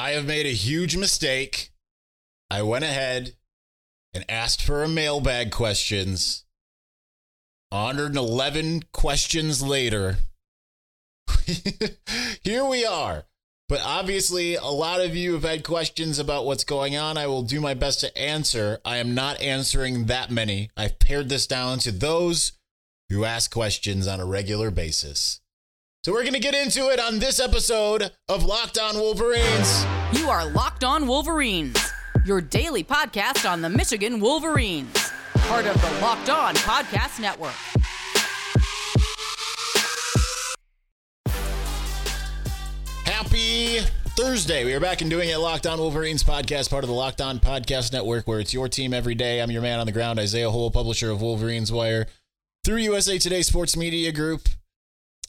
I have made a huge mistake. I went ahead and asked for a mailbag questions. 111 questions later, here we are. But obviously, a lot of you have had questions about what's going on. I will do my best to answer. I am not answering that many. I've pared this down to those who ask questions on a regular basis. So we're going to get into it on this episode of Locked On Wolverines. You are Locked On Wolverines, your daily podcast on the Michigan Wolverines, part of the Locked On Podcast Network. Happy Thursday. We are back and doing it Locked On Wolverines podcast, part of the Locked On Podcast Network, where it's your team every day. I'm your man on the ground, Isaiah Hole, publisher of Wolverines Wire through USA Today Sports Media Group.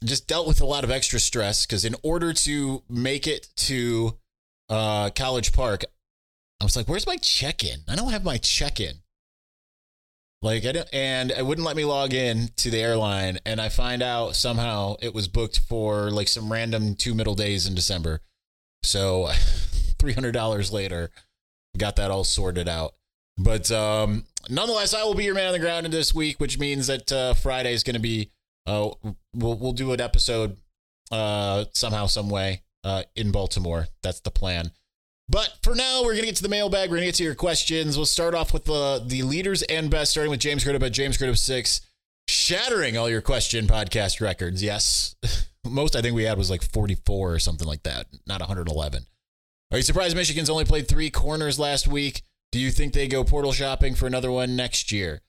Just dealt with a lot of extra stress because in order to make it to uh, College Park, I was like, "Where's my check-in? I don't have my check-in." Like I don't, and it wouldn't let me log in to the airline, and I find out somehow it was booked for like some random two middle days in December. So, three hundred dollars later, got that all sorted out. But um, nonetheless, I will be your man on the ground this week, which means that uh, Friday is going to be. Uh, we'll we'll do an episode uh, somehow, some way uh, in Baltimore. That's the plan. But for now, we're gonna get to the mailbag. We're gonna get to your questions. We'll start off with the the leaders and best, starting with James Crudup at James Crudup six, shattering all your question podcast records. Yes, most I think we had was like forty four or something like that, not one hundred eleven. Are you surprised Michigan's only played three corners last week? Do you think they go portal shopping for another one next year?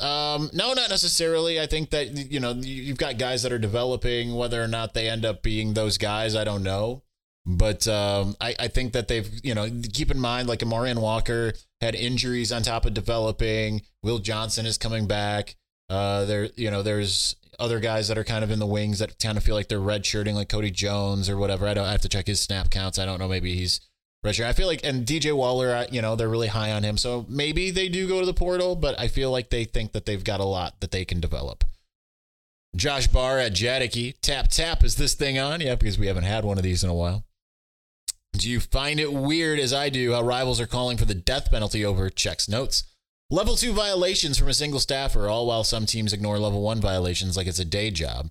Um, no, not necessarily. I think that you know you've got guys that are developing. Whether or not they end up being those guys, I don't know. But um, I, I think that they've, you know, keep in mind like Amorion Walker had injuries on top of developing. Will Johnson is coming back. Uh, there, you know, there's other guys that are kind of in the wings that kind of feel like they're redshirting, like Cody Jones or whatever. I don't I have to check his snap counts. I don't know. Maybe he's redshirt. I feel like, and DJ Waller, you know, they're really high on him. So maybe they do go to the portal, but I feel like they think that they've got a lot that they can develop. Josh Barr at Jadicky. Tap tap. Is this thing on? Yeah, because we haven't had one of these in a while. Do you find it weird, as I do, how rivals are calling for the death penalty over checks notes? Level 2 violations from a single staffer, all while some teams ignore level 1 violations like it's a day job.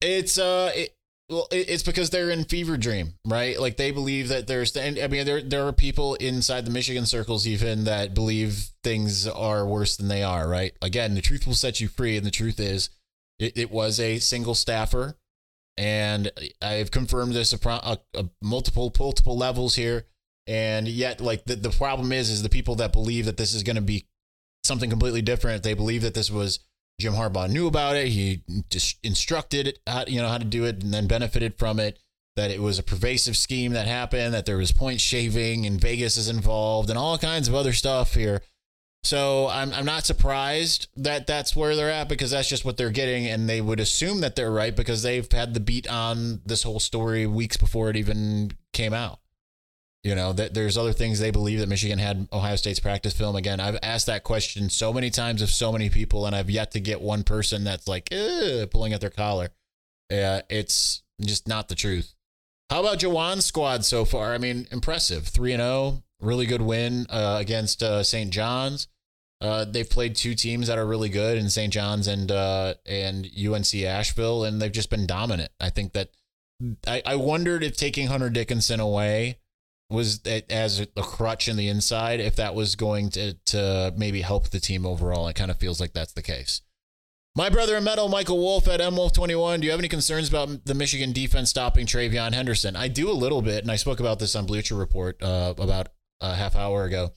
It's, uh, it, well, it's because they're in fever dream, right? Like they believe that there's, and I mean, there there are people inside the Michigan circles even that believe things are worse than they are, right? Again, the truth will set you free, and the truth is, it, it was a single staffer and I've confirmed this a, a, a multiple multiple levels here. And yet, like the, the problem is, is the people that believe that this is going to be something completely different. They believe that this was Jim Harbaugh knew about it. He instructed it, how, you know, how to do it, and then benefited from it. That it was a pervasive scheme that happened. That there was point shaving, and Vegas is involved, and all kinds of other stuff here. So I'm I'm not surprised that that's where they're at because that's just what they're getting, and they would assume that they're right because they've had the beat on this whole story weeks before it even came out. You know that there's other things they believe that Michigan had Ohio State's practice film. Again, I've asked that question so many times of so many people, and I've yet to get one person that's like pulling at their collar. Uh, it's just not the truth. How about Juwan's squad so far? I mean, impressive. 3 and 0, really good win uh, against uh, St. John's. Uh, they've played two teams that are really good in St. John's and uh, and UNC Asheville, and they've just been dominant. I think that I, I wondered if taking Hunter Dickinson away was as a crutch in the inside, if that was going to to maybe help the team overall. It kind of feels like that's the case. My brother in metal, Michael Wolf at MWolf21. Do you have any concerns about the Michigan defense stopping TreVeyon Henderson? I do a little bit, and I spoke about this on Bleacher Report uh, about a half hour ago.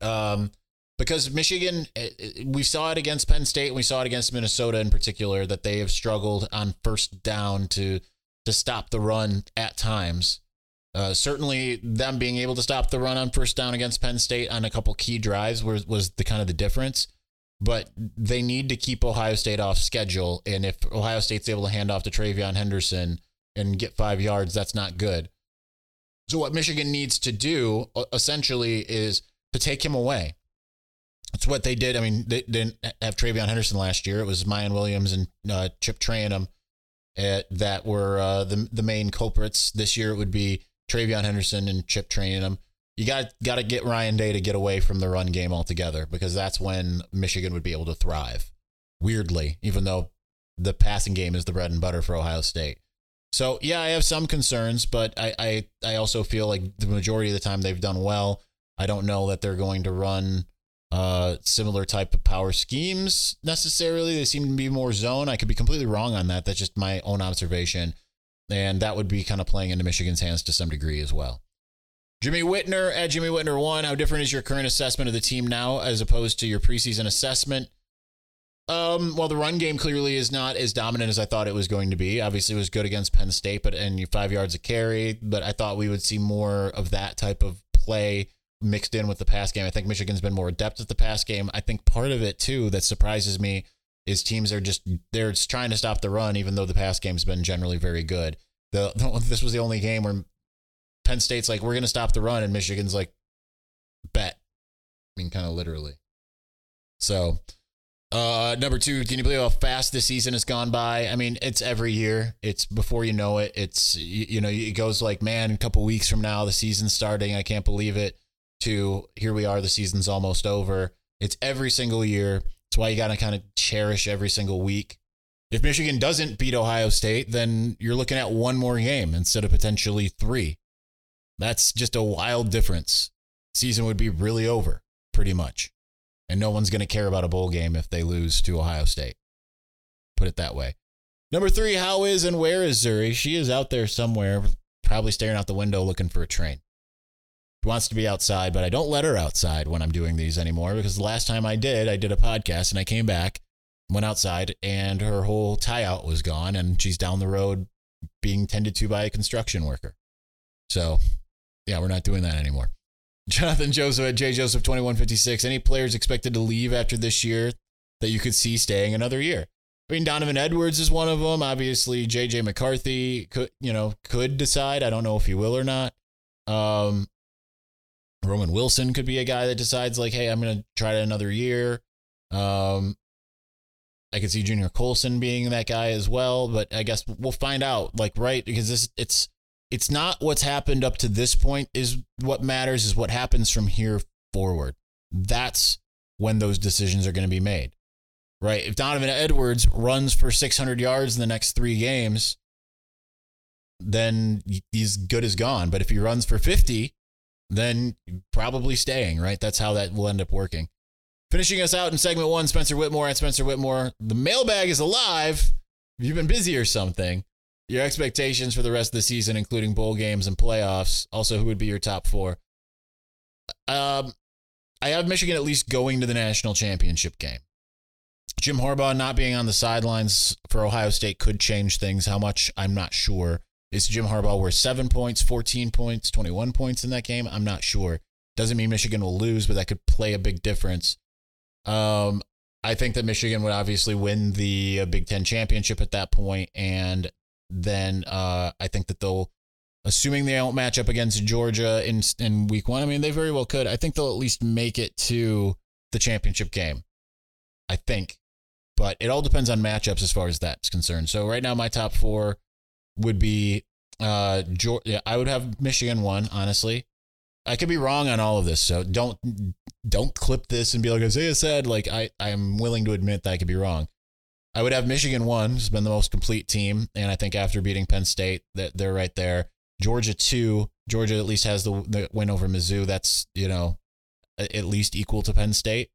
Um, because Michigan, eh, eh, we saw it against Penn State, and we saw it against Minnesota in particular, that they have struggled on first down to to stop the run at times. Uh, certainly, them being able to stop the run on first down against Penn State on a couple key drives was was the kind of the difference. But they need to keep Ohio State off schedule, and if Ohio State's able to hand off to TreVeyon Henderson and get five yards, that's not good. So what Michigan needs to do essentially is to take him away. That's what they did. I mean, they didn't have TreVeyon Henderson last year. It was Miyan Williams and uh, Chip Trayanum uh, that were uh, the the main culprits. This year it would be TreVeyon Henderson and Chip Trayanum. You got got to get Ryan Day to get away from the run game altogether because that's when Michigan would be able to thrive. Weirdly, even though the passing game is the bread and butter for Ohio State. So yeah, I have some concerns, but I I, I also feel like the majority of the time they've done well. I don't know that they're going to run uh, similar type of power schemes necessarily. They seem to be more zone. I could be completely wrong on that. That's just my own observation. And that would be kind of playing into Michigan's hands to some degree as well. Jimmy Whitner at Jimmy Whitner one. How different is your current assessment of the team now as opposed to your preseason assessment? Um, well, the run game clearly is not as dominant as I thought it was going to be. Obviously, it was good against Penn State, but and five yards of carry. But I thought we would see more of that type of play mixed in with the pass game. I think Michigan's been more adept at the pass game. I think part of it too that surprises me is teams are just they're just trying to stop the run, even though the pass game's been generally very good. The, the this was the only game where Penn State's like, we're gonna stop the run, and Michigan's like, bet. I mean, kind of literally. So uh, number two, can you believe how fast this season has gone by? I mean, it's every year. It's before you know it. It's you, you know, it goes like, man, a couple weeks from now, the season's starting. I can't believe it. To here we are, the season's almost over. It's every single year. That's why you got to kind of cherish every single week. If Michigan doesn't beat Ohio State, then you're looking at one more game instead of potentially three. That's just a wild difference. Season would be really over, pretty much and no one's going to care about a bowl game if they lose to Ohio State. Put it that way. Number three, how is and where is Zuri? She is out there somewhere, probably staring out the window looking for a train. Wants to be outside, but I don't let her outside when I'm doing these anymore because the last time I did, I did a podcast and I came back, went outside, and her whole tie out was gone, and she's down the road being tended to by a construction worker. So, yeah, we're not doing that anymore. Jonathan Joseph at J Joseph 2156. Any players expected to leave after this year that you could see staying another year? I mean, Donovan Edwards is one of them. Obviously, JJ McCarthy could, you know, could decide. I don't know if he will or not. Um, Roman Wilson could be a guy that decides, like, hey, I'm going to try it another year. Um, I could see Junior Colson being that guy as well, but I guess we'll find out. Like, right? Because this, it's it's not what's happened up to this point is what matters is what happens from here forward that's when those decisions are going to be made right if donovan edwards runs for 600 yards in the next three games then he's good as gone but if he runs for 50 then probably staying right that's how that will end up working finishing us out in segment one spencer whitmore and spencer whitmore the mailbag is alive if you've been busy or something your expectations for the rest of the season, including bowl games and playoffs. Also, who would be your top four? Um, I have Michigan at least going to the national championship game. Jim Harbaugh not being on the sidelines for Ohio State could change things. How much? I'm not sure. Is Jim Harbaugh worth seven points, 14 points, 21 points in that game? I'm not sure. Doesn't mean Michigan will lose, but that could play a big difference. Um, I think that Michigan would obviously win the uh, Big Ten championship at that point, and then uh, I think that they'll, assuming they don't match up against Georgia in in week one. I mean, they very well could. I think they'll at least make it to the championship game. I think, but it all depends on matchups as far as that's concerned. So right now, my top four would be uh, Georgia. I would have Michigan one, honestly. I could be wrong on all of this, so don't don't clip this and be like Isaiah said. Like I, I'm willing to admit that I could be wrong. I would have Michigan one, who's been the most complete team, and I think after beating Penn State, that they're right there. Georgia two, Georgia at least has the, the win over Mizzou. That's you know at least equal to Penn State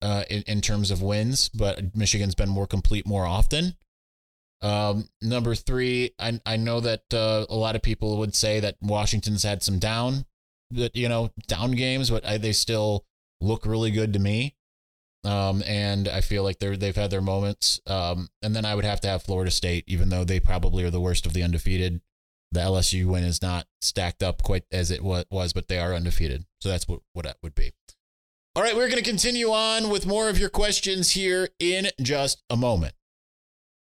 uh, in in terms of wins, but Michigan's been more complete more often. Um, number three, I I know that uh, a lot of people would say that Washington's had some down, that you know down games, but I, they still look really good to me. Um, and I feel like they're they've had their moments. Um, and then I would have to have Florida State, even though they probably are the worst of the undefeated. The LSU win is not stacked up quite as it was, but they are undefeated. So that's what what that would be. All right, we're going to continue on with more of your questions here in just a moment.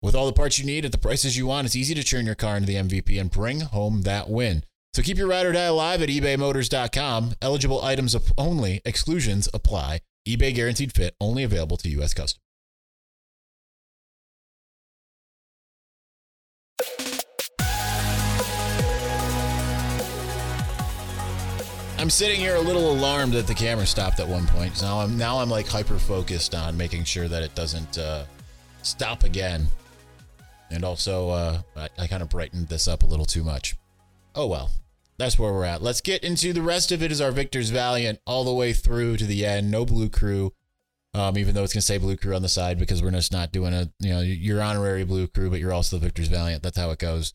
With all the parts you need at the prices you want, it's easy to turn your car into the MVP and bring home that win. So keep your ride or die alive at ebaymotors.com. Eligible items only, exclusions apply. eBay Guaranteed Fit, only available to U.S. customers. I'm sitting here a little alarmed that the camera stopped at one point. Now I'm now I'm like hyper focused on making sure that it doesn't uh, stop again. And also, uh, I, I kind of brightened this up a little too much. Oh well, that's where we're at. Let's get into the rest of it. Is our Victor's Valiant all the way through to the end? No Blue Crew, um, even though it's gonna say Blue Crew on the side because we're just not doing a you know you're honorary Blue Crew, but you're also the Victor's Valiant. That's how it goes.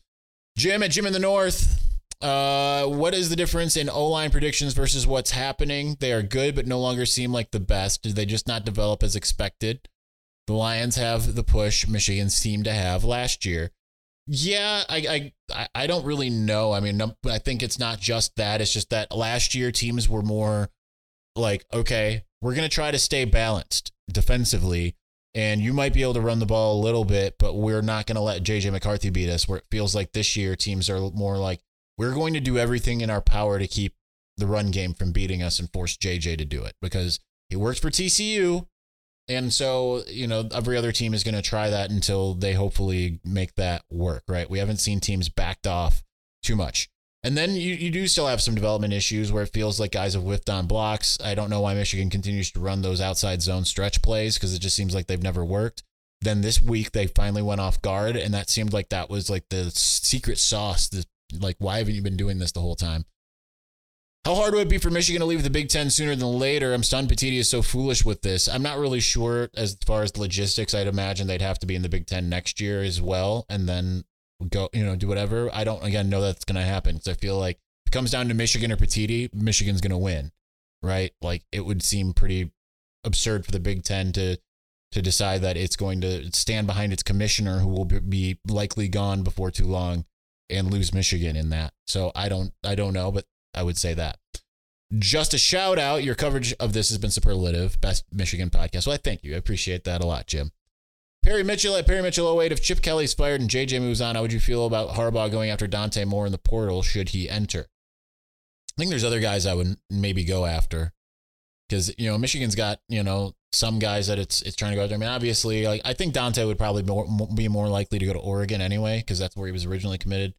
Jim at Jim in the North. Uh, what is the difference in O line predictions versus what's happening? They are good, but no longer seem like the best. Did they just not develop as expected? The Lions have the push Michigan seemed to have last year. Yeah, I, I I don't really know. I mean, I think it's not just that. It's just that last year teams were more like, okay, we're gonna try to stay balanced defensively, and you might be able to run the ball a little bit, but we're not gonna let JJ McCarthy beat us. Where it feels like this year teams are more like, we're going to do everything in our power to keep the run game from beating us and force JJ to do it because he works for TCU. And so, you know, every other team is going to try that until they hopefully make that work, right? We haven't seen teams backed off too much. And then you, you do still have some development issues where it feels like guys have whiffed on blocks. I don't know why Michigan continues to run those outside zone stretch plays because it just seems like they've never worked. Then this week they finally went off guard, and that seemed like that was like the secret sauce, the like, why haven't you been doing this the whole time? How hard would it be for Michigan to leave the Big Ten sooner than later? I'm stunned Petitti is so foolish with this. I'm not really sure as far as logistics. I'd imagine they'd have to be in the Big Ten next year as well, and then go, you know, do whatever. I don't again know that's going to happen because I feel like if it comes down to Michigan or Petitti, Michigan's going to win, right? Like it would seem pretty absurd for the Big Ten to to decide that it's going to stand behind its commissioner, who will be likely gone before too long, and lose Michigan in that. So I don't I don't know, but I would say that. Just a shout out, your coverage of this has been superlative. Best Michigan podcast. Well, I thank you. I appreciate that a lot, Jim. Perry Mitchell at Perry Mitchell 08. If Chip Kelly's fired and JJ moves on, how would you feel about Harbaugh going after Dante Moore in the portal should he enter? I think there's other guys I would maybe go after because you know Michigan's got you know some guys that it's it's trying to go after. I mean, obviously, like I think Dante would probably more, be more likely to go to Oregon anyway because that's where he was originally committed.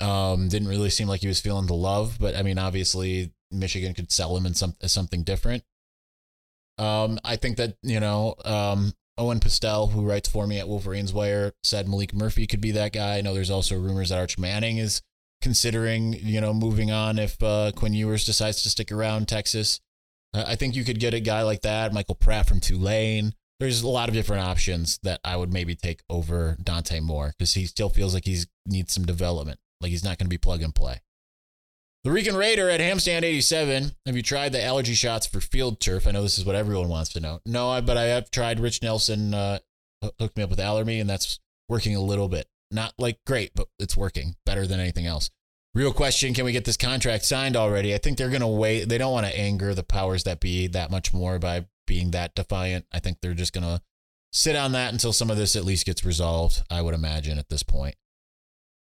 Um, didn't really seem like he was feeling the love, but I mean, obviously, Michigan could sell him in some as something different. Um, I think that you know, um, Owen Pastel, who writes for me at Wolverines Wire, said Maalik Murphy could be that guy. I know there's also rumors that Arch Manning is considering, you know, moving on if uh, Quinn Ewers decides to stick around Texas. I think you could get a guy like that, Michael Pratt from Tulane. There's a lot of different options that I would maybe take over Dante Moore because he still feels like he needs some development. Like he's not going to be plug and play. The Rican Raider at Hamstand 87. Have you tried the allergy shots for field turf? I know this is what everyone wants to know. No, I, but I have tried. Rich Nelson uh, hooked me up with Allermy, and that's working a little bit. Not like great, but it's working better than anything else. Real question Can we get this contract signed already? I think they're going to wait. They don't want to anger the powers that be that much more by being that defiant. I think they're just going to sit on that until some of this at least gets resolved, I would imagine at this point.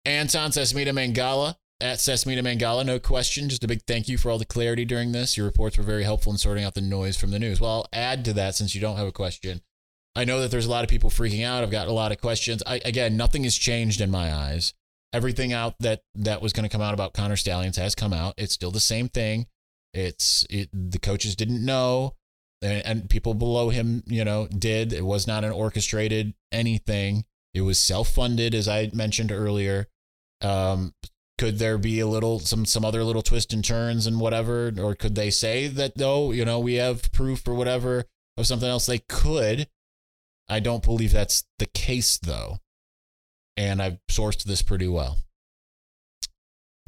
Anton Sesmita Mangala at Sesmita Mangala, no question. Just a big thank you for all the clarity during this. Your reports were very helpful in sorting out the noise from the news. Well, I'll add to that since you don't have a question. I know that there's a lot of people freaking out. I've got a lot of questions. I, again, nothing has changed in my eyes everything out that that was going to come out about Connor Stalions has come out. It's still the same thing. It's it, the coaches didn't know, and, and people below him, you know, did. It was not an orchestrated anything. It was self-funded, as I mentioned earlier. Um, could there be a little some some other little twist and turns and whatever, or could they say that though, you know, we have proof or whatever of something else? They could. I don't believe that's the case though and I've sourced this pretty well.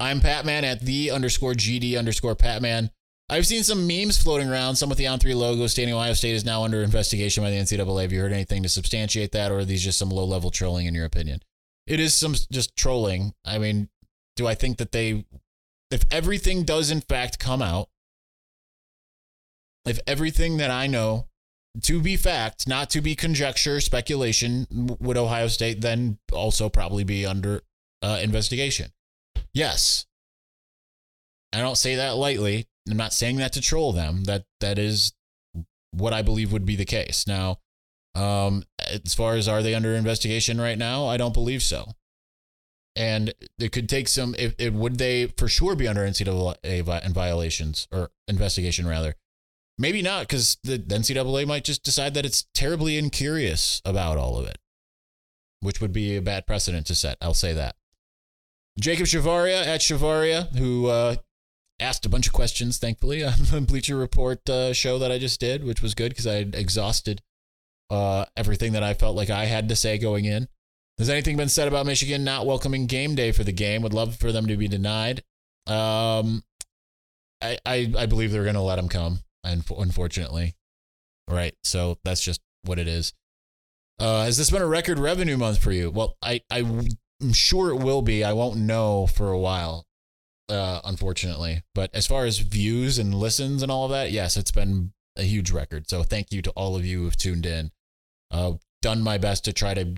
I'm Patman at the underscore GD underscore Patman. I've seen some memes floating around, some with the On3 logo stating Ohio State is now under investigation by the NCAA. Have you heard anything to substantiate that, or are these just some low level trolling in your opinion? It is some just trolling. I mean, do I think that they, if everything does in fact come out, if everything that I know to be fact, not to be conjecture, speculation, would Ohio State then also probably be under uh, investigation? Yes. I don't say that lightly. I'm not saying that to troll them. That that is what I believe would be the case. Now, um, as far as are they under investigation right now, I don't believe so. And it could take some. It, it would they for sure be under NCAA violations or investigation rather. Maybe not because the NCAA might just decide that it's terribly incurious about all of it, which would be a bad precedent to set. I'll say that. Jacob Shavaria at Shavaria, who uh, asked a bunch of questions, thankfully, on the Bleacher Report uh, show that I just did, which was good because I had exhausted uh, everything that I felt like I had to say going in. Has anything been said about Michigan not welcoming game day for the game? Would love for them to be denied. Um, I, I, I believe they're going to let them come, unfortunately. Right. So that's just what it is. Uh, has this been a record revenue month for you? Well, I, I, I'm sure it will be. I won't know for a while uh, unfortunately. But as far as views and listens and all of that, yes, it's been a huge record. So thank you to all of you who've tuned in. Uh, done my best to try to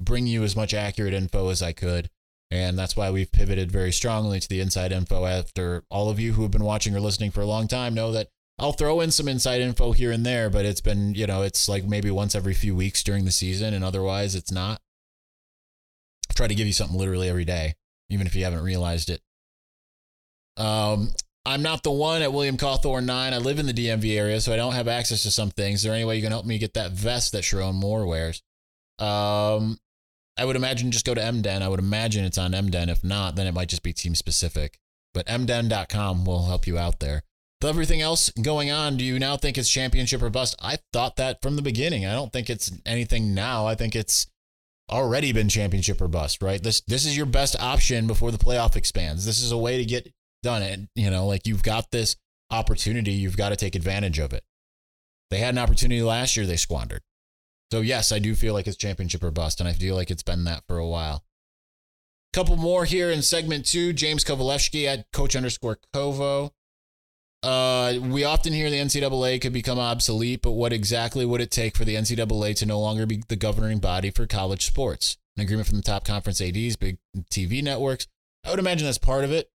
bring you as much accurate info as I could. And that's why we've pivoted very strongly to the inside info after all of you who have been watching or listening for a long time know that I'll throw in some inside info here and there, but it's been, you know, it's like maybe once every few weeks during the season, and otherwise it's not. I try to give you something literally every day, even if you haven't realized it. Um, I'm not the one at William Cawthorn 9. I live in the DMV area, so I don't have access to some things. Is there any way you can help me get that vest that Sherrone Moore wears? Um, I would imagine just go to MDen. I would imagine it's on MDen. If not, then it might just be team specific. But MDen.com will help you out there. With everything else going on, do you now think it's championship or bust? I thought that from the beginning. I don't think it's anything now. I think it's already been championship or bust, right? This this is your best option before the playoff expands. This is a way to get done it. You know, like you've got this opportunity, you've got to take advantage of it. They had an opportunity last year, they squandered. So, yes, I do feel like it's championship or bust, and I feel like it's been that for a while. Couple more here in segment two. James Kovalevsky at coach underscore Kovo. Uh, we often hear the NCAA could become obsolete, but what exactly would it take for the NCAA to no longer be the governing body for college sports? An agreement from the top conference ADs, big TV networks. I would imagine that's part of it.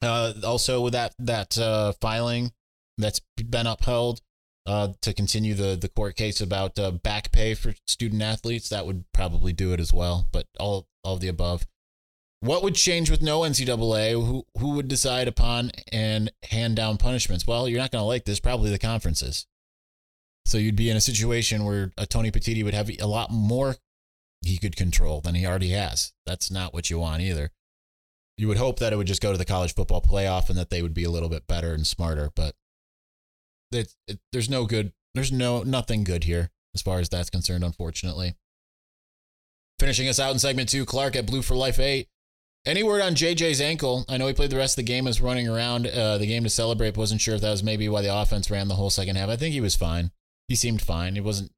Uh, also, with that that uh, filing that's been upheld uh, to continue the the court case about uh, back pay for student athletes, that would probably do it as well. But all all of the above. What would change with no NCAA? Who who would decide upon and hand down punishments? Well, you're not going to like this. Probably the conferences. So you'd be in a situation where a Tony Petitti would have a lot more he could control than he already has. That's not what you want either you would hope that it would just go to the college football playoff and that they would be a little bit better and smarter, but it, it, there's no good, there's no nothing good here as far as that's concerned, unfortunately. Finishing us out in segment two, Clark at Blue for Life 8. Any word on JJ's ankle? I know he played the rest of the game, as running around uh, the game to celebrate, wasn't sure if that was maybe why the offense ran the whole second half. I think he was fine. He seemed fine. He wasn't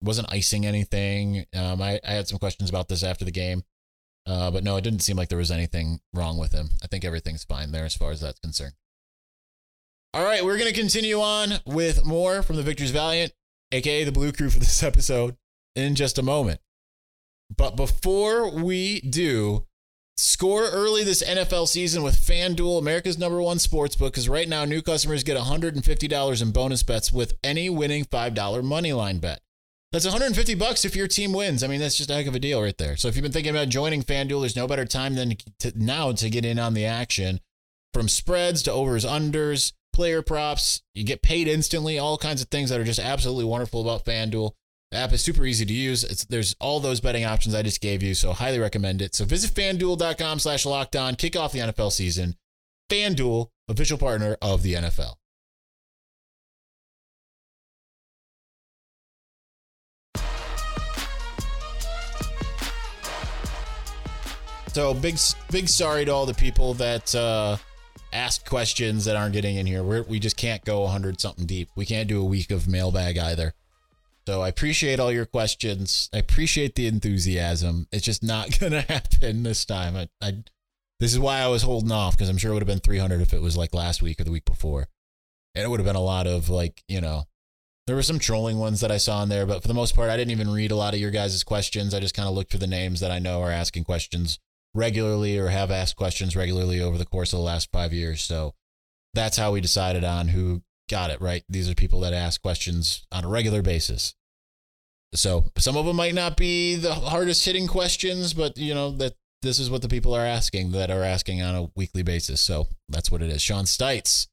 wasn't icing anything. Um, I, I had some questions about this after the game. Uh, but no, it didn't seem like there was anything wrong with him. I think everything's fine there as far as that's concerned. All right, we're going to continue on with more from the Victors Valiant, aka the Blue Crew, for this episode in just a moment. But before we do, score early this NFL season with FanDuel, America's number one sports book, because right now new customers get $150 in bonus bets with any winning $5 money line bet. That's 150 bucks if your team wins. I mean, that's just a heck of a deal right there. So if you've been thinking about joining FanDuel, there's no better time than to, now to get in on the action. From spreads to overs, unders, player props, you get paid instantly. All kinds of things that are just absolutely wonderful about FanDuel. The app is super easy to use. It's, there's all those betting options I just gave you, so highly recommend it. So visit fanduel.com slash locked on, kick off the NFL season. FanDuel, official partner of the NFL. So big, big sorry to all the people that uh, ask questions that aren't getting in here. We're, we just can't go 100 something deep. We can't do a week of mailbag either. So I appreciate all your questions. I appreciate the enthusiasm. It's just not gonna happen this time. I, I This is why I was holding off because I'm sure it would have been 300 if it was like last week or the week before. And it would have been a lot of like, you know, there were some trolling ones that I saw in there, but for the most part, I didn't even read a lot of your guys' questions. I just kind of looked for the names that I know are asking questions regularly or have asked questions regularly over the course of the last five years. So that's how we decided on who got it, right? These are people that ask questions on a regular basis. So some of them might not be the hardest hitting questions, but you know that this is what the people are asking that are asking on a weekly basis. So that's what it is. Sean Stites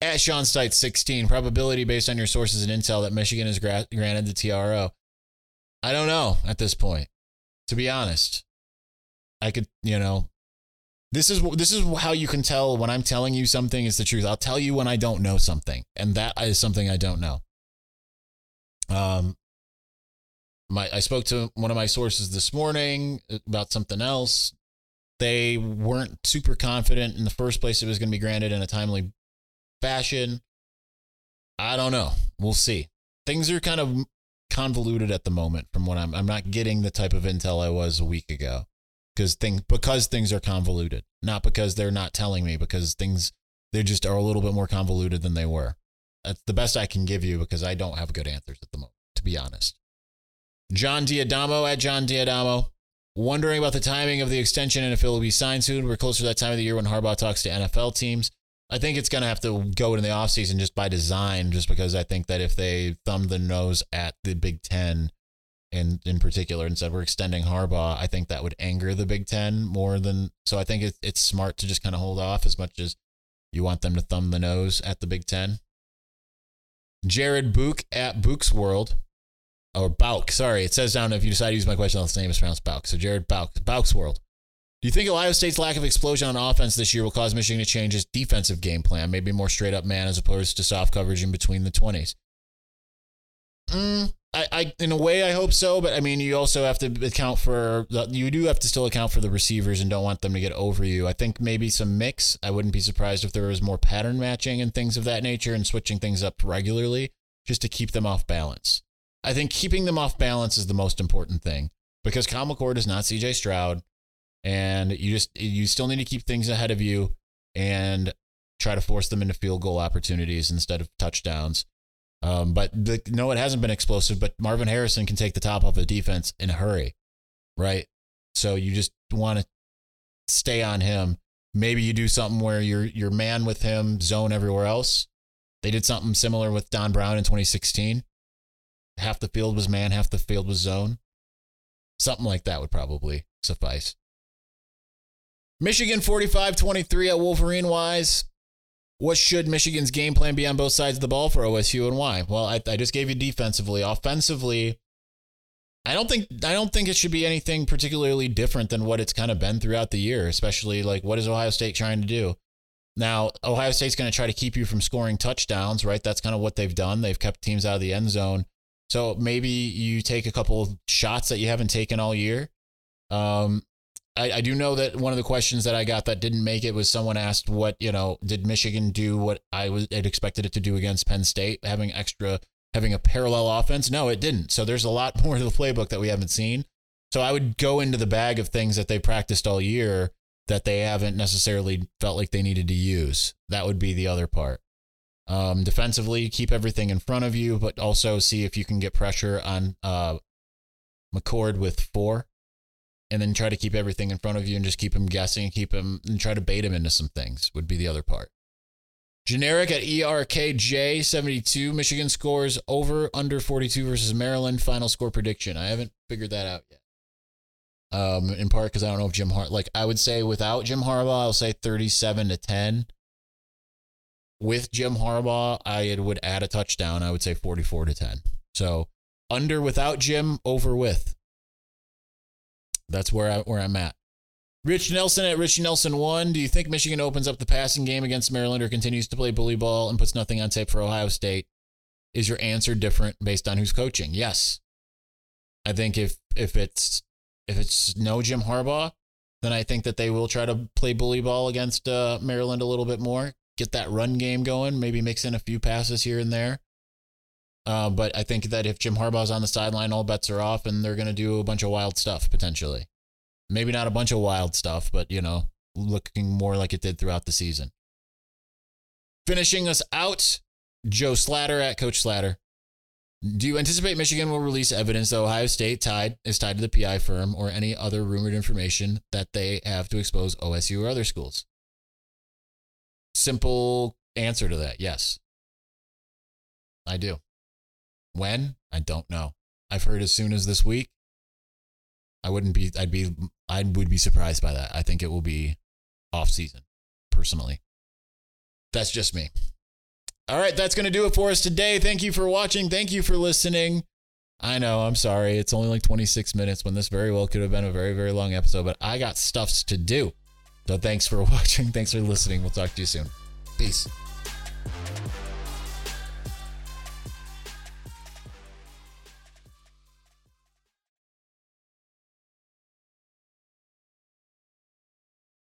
at Sean Stites 16 probability based on your sources and intel that Michigan is gra- granted the TRO. I don't know at this point, to be honest. I could, you know, this is this is how you can tell when I'm telling you something is the truth. I'll tell you when I don't know something, and that is something I don't know. Um, my I spoke to one of my sources this morning about something else. They weren't super confident in the first place it was going to be granted in a timely fashion. I don't know. We'll see. Things are kind of convoluted at the moment from what I'm I'm not getting the type of intel I was a week ago because things because things are convoluted, not because they're not telling me because things they just are a little bit more convoluted than they were. That's the best I can give you because I don't have good answers at the moment, to be honest. John Diadamo at John Diadamo. Wondering about the timing of the extension and if it will be signed soon. We're closer to that time of the year when Harbaugh talks to NFL teams. I think it's going to have to go in the offseason just by design, just because I think that if they thumb the nose at the Big Ten in, in particular and said we're extending Harbaugh, I think that would anger the Big Ten more than. So I think it, it's smart to just kind of hold off as much as you want them to thumb the nose at the Big Ten. Jared Book at Book's World or Bauk. Sorry, it says down if you decide to use my question, the name is pronounced Bauk. So Jared Bauk, Bauk's world. Do you think Ohio State's lack of explosion on offense this year will cause Michigan to change its defensive game plan, maybe more straight up man as opposed to soft coverage in between the twenties? Mm, I, I, in a way, I hope so, but I mean, you also have to account for the, you do have to still account for the receivers and don't want them to get over you. I think maybe some mix. I wouldn't be surprised if there was more pattern matching and things of that nature and switching things up regularly just to keep them off balance. I think keeping them off balance is the most important thing because Kyle McCord is not CJ Stroud, and you just you still need to keep things ahead of you and try to force them into field goal opportunities instead of touchdowns. Um, but the, no, it hasn't been explosive. But Marvin Harrison can take the top off the defense in a hurry, right? So you just want to stay on him. Maybe you do something where you're you're man with him, zone everywhere else. They did something similar with Don Brown in 2016 half the field was man, half the field was zone. Something like that would probably suffice. Michigan 45 23 at Wolverine Wise. What should Michigan's game plan be on both sides of the ball for OSU and why? Well, I, I just gave you defensively. Offensively, I don't think I don't think it should be anything particularly different than what it's kind of been throughout the year, especially like what is Ohio State trying to do? Now, Ohio State's going to try to keep you from scoring touchdowns, right? That's kind of what they've done. They've kept teams out of the end zone. So maybe you take a couple of shots that you haven't taken all year. Um, I, I do know that one of the questions that I got that didn't make it was someone asked what you know did Michigan do what I was had expected it to do against Penn State having extra having a parallel offense? No, it didn't. So there's a lot more to the playbook that we haven't seen. So I would go into the bag of things that they practiced all year that they haven't necessarily felt like they needed to use. That would be the other part. Um, defensively, keep everything in front of you, but also see if you can get pressure on uh, McCord with four, and then try to keep everything in front of you and just keep him guessing, and keep him and try to bait him into some things would be the other part. Generic at ERKJ 72. Michigan scores over under 42 versus Maryland. Final score prediction. I haven't figured that out yet. Um, in part because I don't know if Jim Har like I would say without Jim Harbaugh, I'll say 37 to 10 with Jim Harbaugh, I would add a touchdown. I would say 44 to 10. So under without Jim, over with. That's where I where I'm at. Rich Nelson at Rich Nelson one. Do you think Michigan opens up the passing game against Maryland or continues to play bully ball and puts nothing on tape for Ohio State? Is your answer different based on who's coaching? Yes. I think if if it's if it's no Jim Harbaugh, then I think that they will try to play bully ball against uh, Maryland a little bit more get that run game going, maybe mix in a few passes here and there. Uh, but I think that if Jim Harbaugh's on the sideline, all bets are off, and they're going to do a bunch of wild stuff potentially. Maybe not a bunch of wild stuff, but you know, looking more like it did throughout the season. Finishing us out, Joe Slatter at Coach Slatter. Do you anticipate Michigan will release evidence that Ohio State tied is tied to the PI firm or any other rumored information that they have to expose OSU or other schools? Simple answer to that, yes. I do. When? I don't know. I've heard as soon as this week. I wouldn't be I'd be I would be surprised by that. I think it will be off season, personally. That's just me. All right, that's going to do it for us today. Thank you for watching. Thank you for listening. I know, I'm sorry. It's only like 26 minutes when this very well could have been a very, very long episode, but I got stuffs to do. So thanks for watching. Thanks for listening. We'll talk to you soon. Peace.